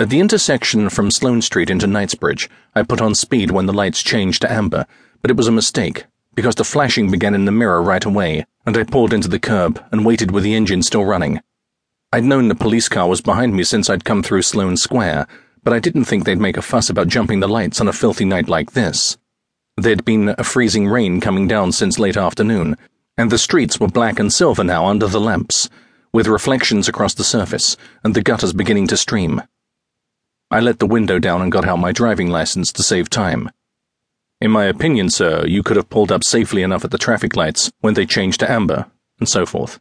At the intersection from Sloane Street into Knightsbridge, I put on speed when the lights changed to amber, but it was a mistake, because the flashing began in the mirror right away, and I pulled into the curb and waited with the engine still running. I'd known the police car was behind me since I'd come through Sloane Square, but I didn't think they'd make a fuss about jumping the lights on a filthy night like this. There'd been a freezing rain coming down since late afternoon, and the streets were black and silver now under the lamps, with reflections across the surface, and the gutters beginning to stream. I let the window down and got out my driving license to save time. In my opinion, sir, you could have pulled up safely enough at the traffic lights when they changed to amber, and so forth.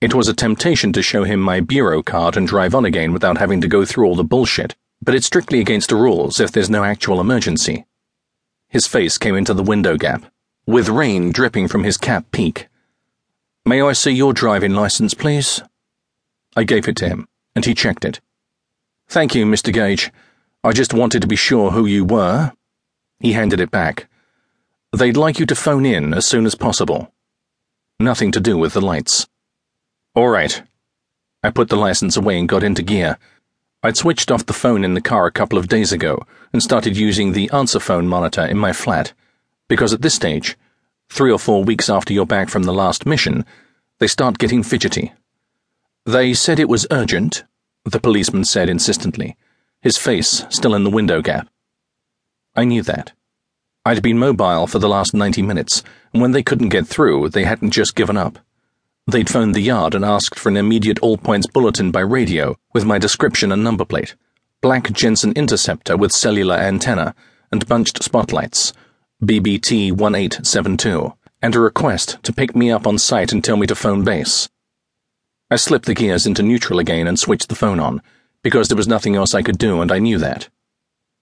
It was a temptation to show him my bureau card and drive on again without having to go through all the bullshit, but it's strictly against the rules if there's no actual emergency. His face came into the window gap, with rain dripping from his cap peak. May I see your driving license, please? I gave it to him, and he checked it. Thank you, Mr. Gage. I just wanted to be sure who you were. He handed it back. They'd like you to phone in as soon as possible. Nothing to do with the lights. All right. I put the license away and got into gear. I'd switched off the phone in the car a couple of days ago and started using the answer phone monitor in my flat, because at this stage, three or four weeks after you're back from the last mission, they start getting fidgety. They said it was urgent, the policeman said insistently, his face still in the window gap. I knew that. I'd been mobile for the last 90 minutes, and when they couldn't get through, they hadn't just given up. They'd phoned the yard and asked for an immediate all points bulletin by radio with my description and number plate, black Jensen interceptor with cellular antenna, and bunched spotlights, BBT 1872, and a request to pick me up on site and tell me to phone base. I slipped the gears into neutral again and switched the phone on, because there was nothing else I could do, and I knew that.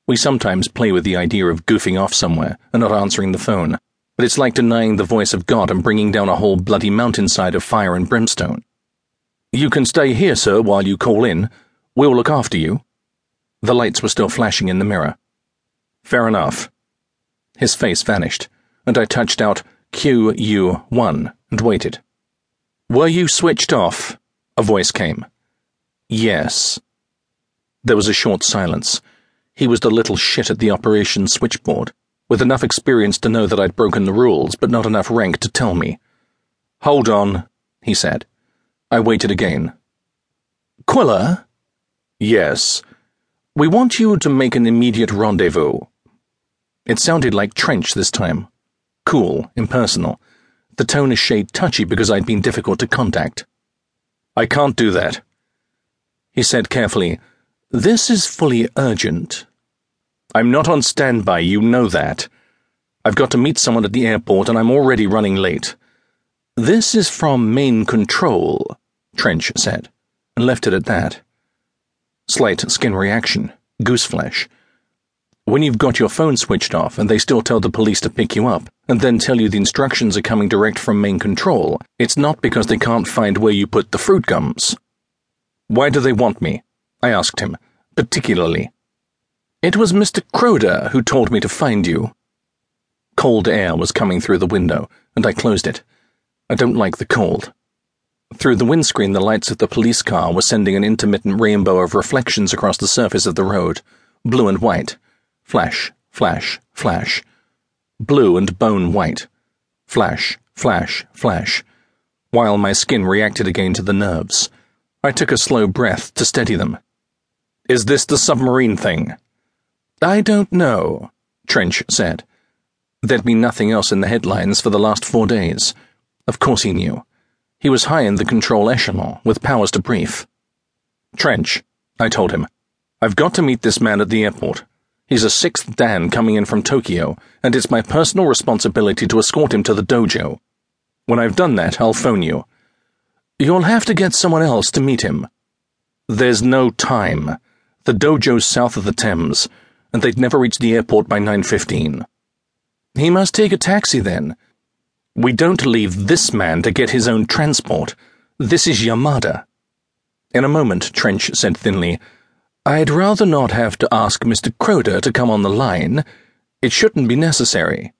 We sometimes play with the idea of goofing off somewhere and not answering the phone, but it's like denying the voice of God and bringing down a whole bloody mountainside of fire and brimstone. You can stay here, sir, while you call in. We'll look after you. The lights were still flashing in the mirror. Fair enough. His face vanished, and I touched out QU1 and waited. Were you switched off? A voice came. Yes. There was a short silence. He was the little shit at the operations switchboard, with enough experience to know that I'd broken the rules, but not enough rank to tell me. Hold on, he said. I waited again. Quiller? Yes. We want you to make an immediate rendezvous. It sounded like Trench this time. Cool, impersonal the tone a shade touchy because I'd been difficult to contact. I can't do that. He said carefully, This is fully urgent. I'm not on standby, you know that. I've got to meet someone at the airport and I'm already running late. This is from main control, Trench said, and left it at that. Slight skin reaction, gooseflesh. When you've got your phone switched off and they still tell the police to pick you up, and then tell you the instructions are coming direct from main control, it's not because they can't find where you put the fruit gums. Why do they want me? I asked him, particularly. It was Mr. Croder who told me to find you. Cold air was coming through the window, and I closed it. I don't like the cold. Through the windscreen, the lights of the police car were sending an intermittent rainbow of reflections across the surface of the road, blue and white Flash, flash, flash. Blue and bone white. Flash, flash, flash. While my skin reacted again to the nerves, I took a slow breath to steady them. Is this the submarine thing? I don't know, Trench said. There'd been nothing else in the headlines for the last four days. Of course he knew. He was high in the control echelon, with powers to brief. Trench, I told him. I've got to meet this man at the airport. He's a sixth Dan coming in from Tokyo, and it's my personal responsibility to escort him to the dojo. When I've done that, I'll phone you. You'll have to get someone else to meet him. There's no time. The dojo's south of the Thames, and they'd never reach the airport by 9.15. He must take a taxi then. We don't leave this man to get his own transport. This is Yamada. In a moment, Trench said thinly, I'd rather not have to ask Mr. Croder to come on the line. It shouldn't be necessary.